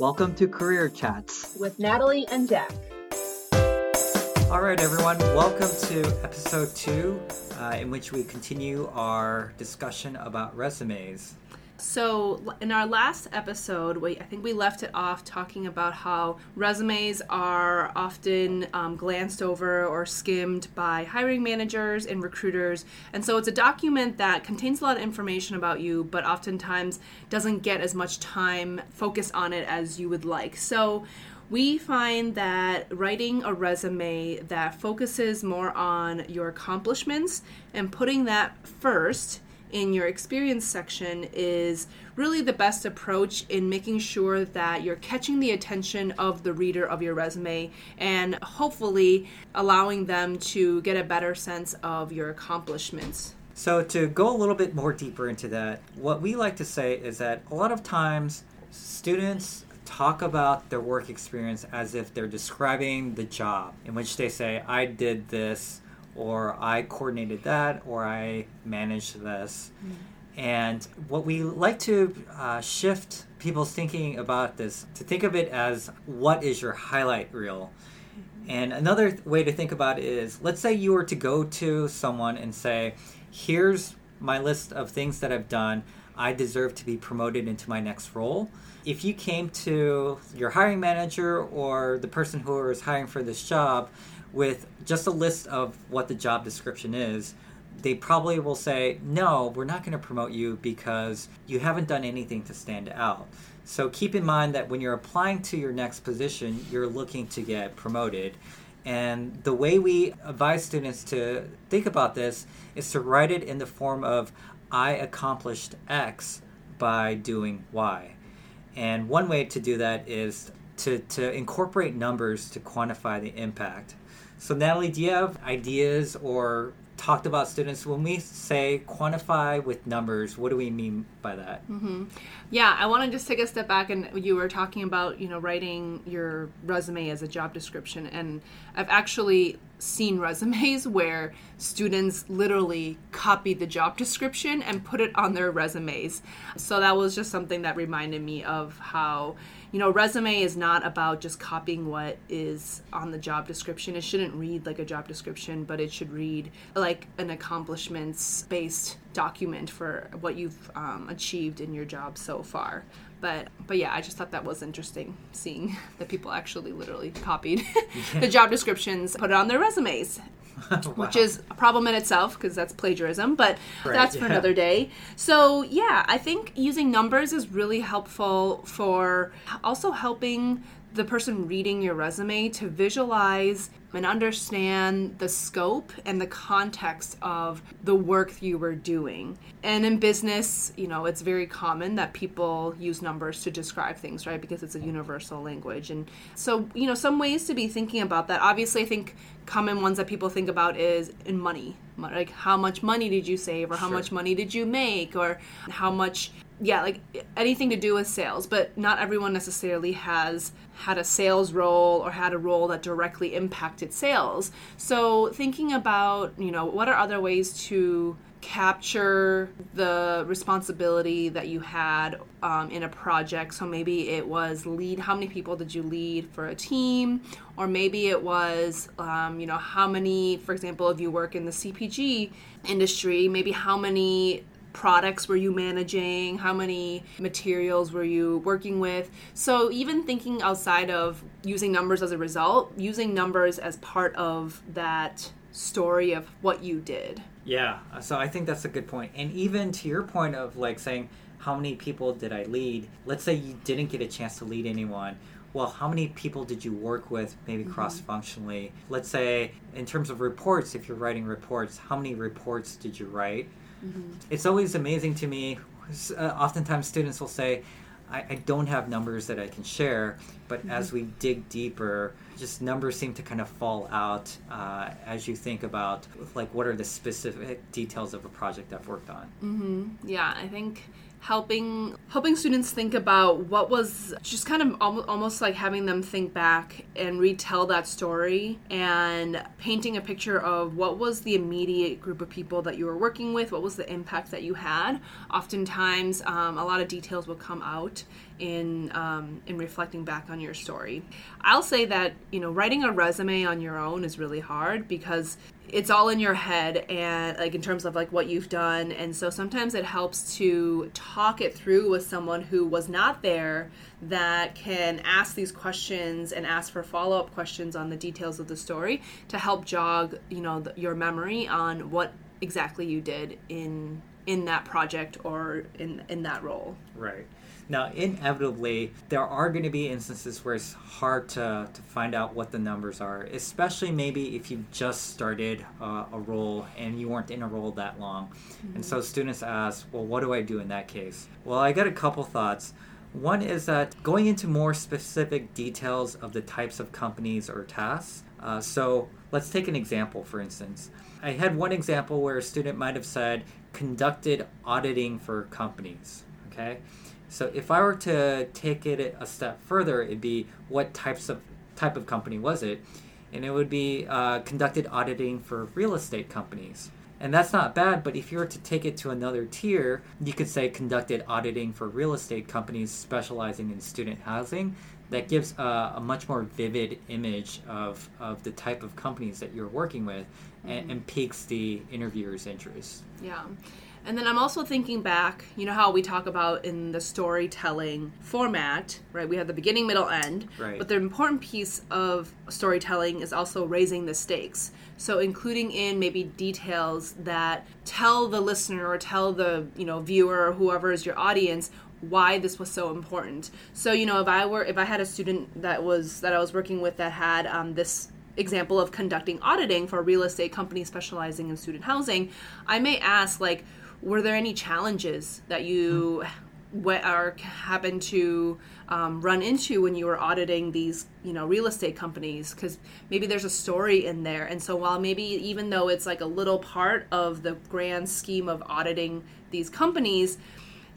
Welcome to Career Chats with Natalie and Jack. All right, everyone, welcome to episode two, uh, in which we continue our discussion about resumes. So, in our last episode, we, I think we left it off talking about how resumes are often um, glanced over or skimmed by hiring managers and recruiters. And so, it's a document that contains a lot of information about you, but oftentimes doesn't get as much time focused on it as you would like. So, we find that writing a resume that focuses more on your accomplishments and putting that first in your experience section is really the best approach in making sure that you're catching the attention of the reader of your resume and hopefully allowing them to get a better sense of your accomplishments. So, to go a little bit more deeper into that, what we like to say is that a lot of times students talk about their work experience as if they're describing the job, in which they say, I did this or I coordinated that, or I managed this. Mm. And what we like to uh, shift people's thinking about this to think of it as what is your highlight reel. Mm-hmm. And another th- way to think about it is let's say you were to go to someone and say, Here's my list of things that I've done. I deserve to be promoted into my next role. If you came to your hiring manager or the person who is hiring for this job with just a list of what the job description is, they probably will say, No, we're not going to promote you because you haven't done anything to stand out. So keep in mind that when you're applying to your next position, you're looking to get promoted. And the way we advise students to think about this is to write it in the form of I accomplished X by doing Y. And one way to do that is to, to incorporate numbers to quantify the impact. So, Natalie, do you have ideas or talked about students when we say quantify with numbers what do we mean by that mm-hmm. yeah i want to just take a step back and you were talking about you know writing your resume as a job description and i've actually seen resumes where students literally copied the job description and put it on their resumes so that was just something that reminded me of how you know, resume is not about just copying what is on the job description. It shouldn't read like a job description, but it should read like an accomplishments based document for what you've um, achieved in your job so far. But but yeah, I just thought that was interesting seeing that people actually literally copied the job descriptions, put it on their resumes, wow. which is a problem in itself because that's plagiarism, but right, that's for yeah. another day. So, yeah, I think using numbers is really helpful for also helping the person reading your resume to visualize and understand the scope and the context of the work you were doing. And in business, you know, it's very common that people use numbers to describe things, right? Because it's a universal language. And so, you know, some ways to be thinking about that. Obviously, I think common ones that people think about is in money. Like how much money did you save or how sure. much money did you make or how much yeah, like anything to do with sales, but not everyone necessarily has had a sales role or had a role that directly impacted sales. So, thinking about, you know, what are other ways to capture the responsibility that you had um, in a project. So maybe it was lead, how many people did you lead for a team? Or maybe it was, um, you know, how many, for example, if you work in the CPG industry, maybe how many products were you managing? How many materials were you working with? So, even thinking outside of using numbers as a result, using numbers as part of that story of what you did. Yeah, so I think that's a good point. And even to your point of like saying, how many people did I lead? Let's say you didn't get a chance to lead anyone. Well, how many people did you work with, maybe mm-hmm. cross functionally? Let's say, in terms of reports, if you're writing reports, how many reports did you write? Mm-hmm. It's always amazing to me. Uh, oftentimes, students will say, I, I, don't have numbers that I can share, but mm-hmm. as we dig deeper, just numbers seem to kind of fall out uh, as you think about like what are the specific details of a project I've worked on. Mm-hmm. Yeah, I think helping helping students think about what was just kind of almost like having them think back and retell that story and painting a picture of what was the immediate group of people that you were working with what was the impact that you had. Oftentimes um, a lot of details will come out in um, in reflecting back on your story. I'll say that you know writing a resume on your own is really hard because it's all in your head and like in terms of like what you've done. And so sometimes it helps to talk it through with someone who was not there that can ask these questions and ask for follow-up questions on the details of the story to help jog you know the, your memory on what exactly you did in in that project or in in that role. Right now, inevitably, there are going to be instances where it's hard to, to find out what the numbers are, especially maybe if you've just started uh, a role and you weren't in a role that long. Mm-hmm. And so mm-hmm. students ask, well, what do I do in that case? Well, I got a couple thoughts. One is that going into more specific details of the types of companies or tasks. Uh, so let's take an example, for instance. I had one example where a student might have said, conducted auditing for companies. Okay. So if I were to take it a step further, it'd be what types of type of company was it, and it would be uh, conducted auditing for real estate companies. And that's not bad, but if you were to take it to another tier, you could say conducted auditing for real estate companies specializing in student housing. That gives a, a much more vivid image of, of the type of companies that you're working with mm-hmm. and, and piques the interviewer's interest. Yeah. And then I'm also thinking back, you know how we talk about in the storytelling format, right? We have the beginning, middle, end. Right. But the important piece of storytelling is also raising the stakes. So including in maybe details that tell the listener or tell the, you know, viewer or whoever is your audience why this was so important. So, you know, if I were if I had a student that was that I was working with that had um, this example of conducting auditing for a real estate company specializing in student housing, I may ask like were there any challenges that you what are happen to um, run into when you were auditing these you know real estate companies? Because maybe there's a story in there. And so while maybe even though it's like a little part of the grand scheme of auditing these companies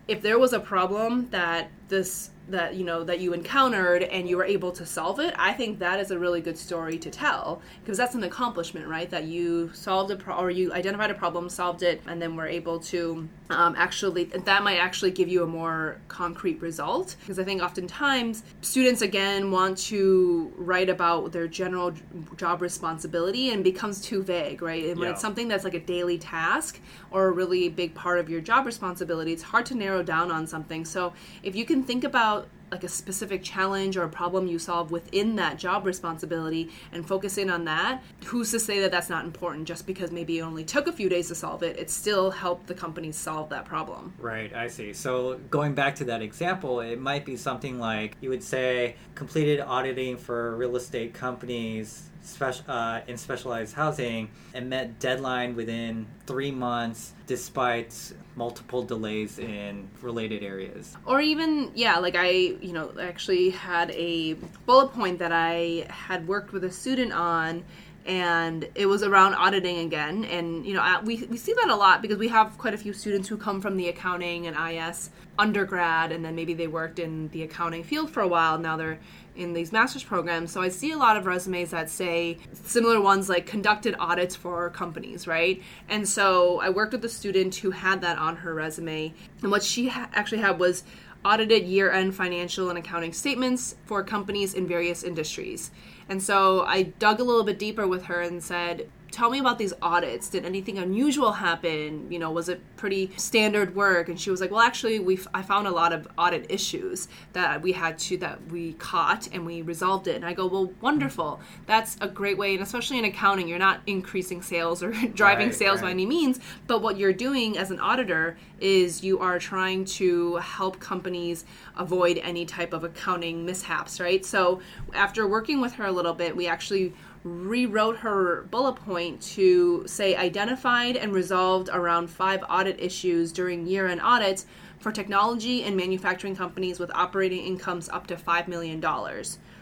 if there was a problem that this that you know that you encountered and you were able to solve it i think that is a really good story to tell because that's an accomplishment right? That you solved a pro- or you identified a problem solved it and then were able to um, actually that might actually give you a more concrete result. Because i think oftentimes students again want to write about their general job responsibility and becomes too vague right? And when yeah. it's something that's like a daily task or a really big part of your job responsibility it's hard to narrow down on something. So if you can think about like a specific challenge or a problem you solve within that job responsibility and focus in on that, who's to say that that's not important just because maybe it only took a few days to solve it? It still helped the company solve that problem. Right, I see. So going back to that example, it might be something like you would say completed auditing for real estate companies special uh, in specialized housing and met deadline within three months despite multiple delays in related areas. Or even yeah like i you know actually had a bullet point that i had worked with a student on and it was around auditing again and you know we, we see that a lot because we have quite a few students who come from the accounting and is undergrad and then maybe they worked in the accounting field for a while now they're in these master's programs. So I see a lot of resumes that say similar ones like conducted audits for companies, right? And so I worked with a student who had that on her resume. And what she ha- actually had was audited year end financial and accounting statements for companies in various industries. And so I dug a little bit deeper with her and said, tell me about these audits. Did anything unusual happen? You know, was it pretty standard work? And she was like, well, actually, we I found a lot of audit issues that we had to that we caught and we resolved it. And I go, well, wonderful. That's a great way, and especially in accounting, you're not increasing sales or driving right, sales right. by any means, but what you're doing as an auditor is you are trying to help companies avoid any type of accounting mishaps, right? So after working with her a little bit, we actually rewrote her bullet point to say identified and resolved around five audit issues during year end audits for technology and manufacturing companies with operating incomes up to $5 million.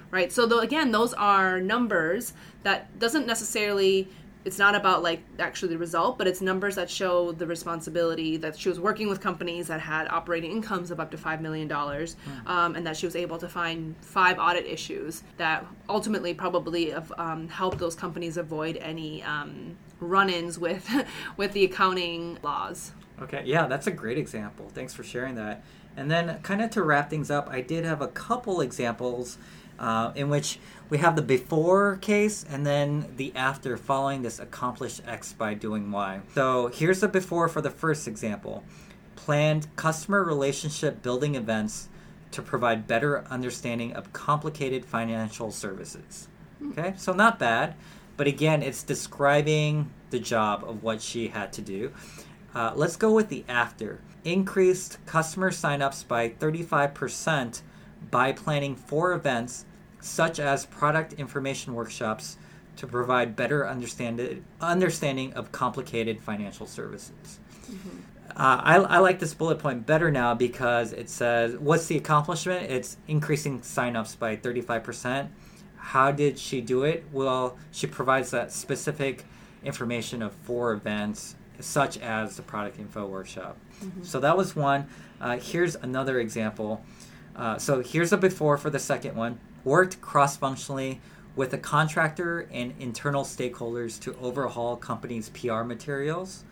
Right? So, though, again, those are numbers that doesn't necessarily it's not about like actually the result, but it's numbers that show the responsibility that she was working with companies that had operating incomes of up to five million dollars, mm. um, and that she was able to find five audit issues that ultimately probably have um, helped those companies avoid any um, run-ins with with the accounting laws. Okay, yeah, that's a great example. Thanks for sharing that. And then, kind of to wrap things up, I did have a couple examples uh, in which we have the before case and then the after following this accomplished X by doing Y. So here's the before for the first example planned customer relationship building events to provide better understanding of complicated financial services. Okay, so not bad, but again, it's describing the job of what she had to do. Uh, let's go with the after. Increased customer signups by 35% by planning four events such as product information workshops to provide better understand- understanding of complicated financial services. Mm-hmm. Uh, I, I, like this bullet point better now because it says, What's the accomplishment? It's increasing signups by 35%. How did she do it? Well, she provides that specific information of four events, such as the product info workshop. Mm-hmm. So that was one. Uh, here's another example. Uh, so here's a before for the second one worked cross functionally with a contractor and internal stakeholders to overhaul companies' PR materials.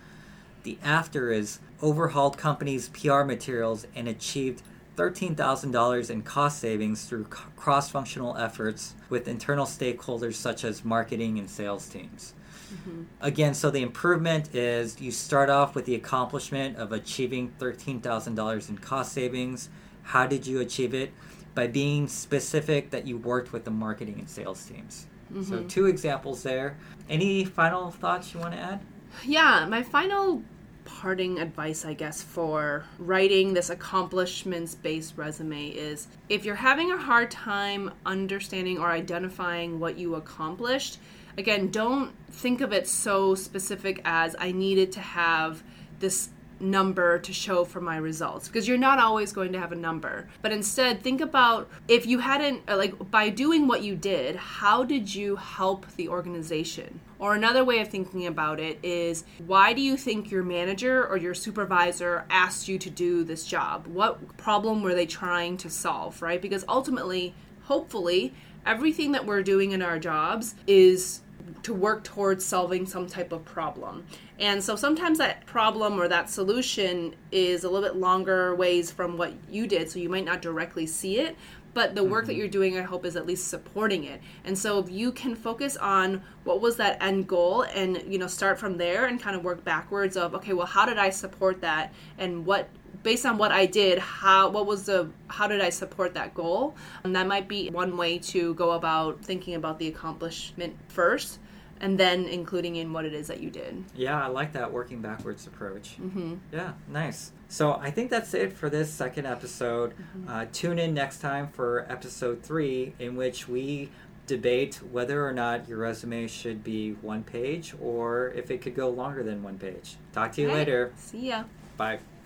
The after is overhauled companies' PR materials and achieved $13,000 in cost savings through cross functional efforts with internal stakeholders such as marketing and sales teams. Mm-hmm. Again, so the improvement is you start off with the accomplishment of achieving $13,000 in cost savings. How did you achieve it? By being specific that you worked with the marketing and sales teams. Mm-hmm. So, two examples there. Any final thoughts you want to add? Yeah, my final parting advice, I guess, for writing this accomplishments based resume is if you're having a hard time understanding or identifying what you accomplished, again, don't think of it so specific as I needed to have this number to show for my results because you're not always going to have a number. But instead think about if you hadn't uh, like by doing what you did how did you help the organization? Or another way of thinking about it is why do you think your manager or your supervisor asked you to do this job? What problem were they trying to solve right? Because ultimately hopefully everything that we're doing in our jobs is to work towards solving some type of problem. And so sometimes that problem or that solution is a little bit longer ways from what you did, so you might not directly see it. But the work mm-hmm. that you're doing, I hope, is at least supporting it. And so if you can focus on what was that end goal and, you know, start from there and kind of work backwards of, okay, well, how did I support that? And what based on what I did, how what was the how did I support that goal? And that might be one way to go about thinking about the accomplishment first and then including in what it is that you did. Yeah, I like that working backwards approach. Mm-hmm. Yeah, nice. So I think that's it for this second episode. Mm-hmm. Uh, tune in next time for episode three, in which we debate whether or not your resume should be one page or if it could go longer than one page. Talk to you later. See ya. Bye.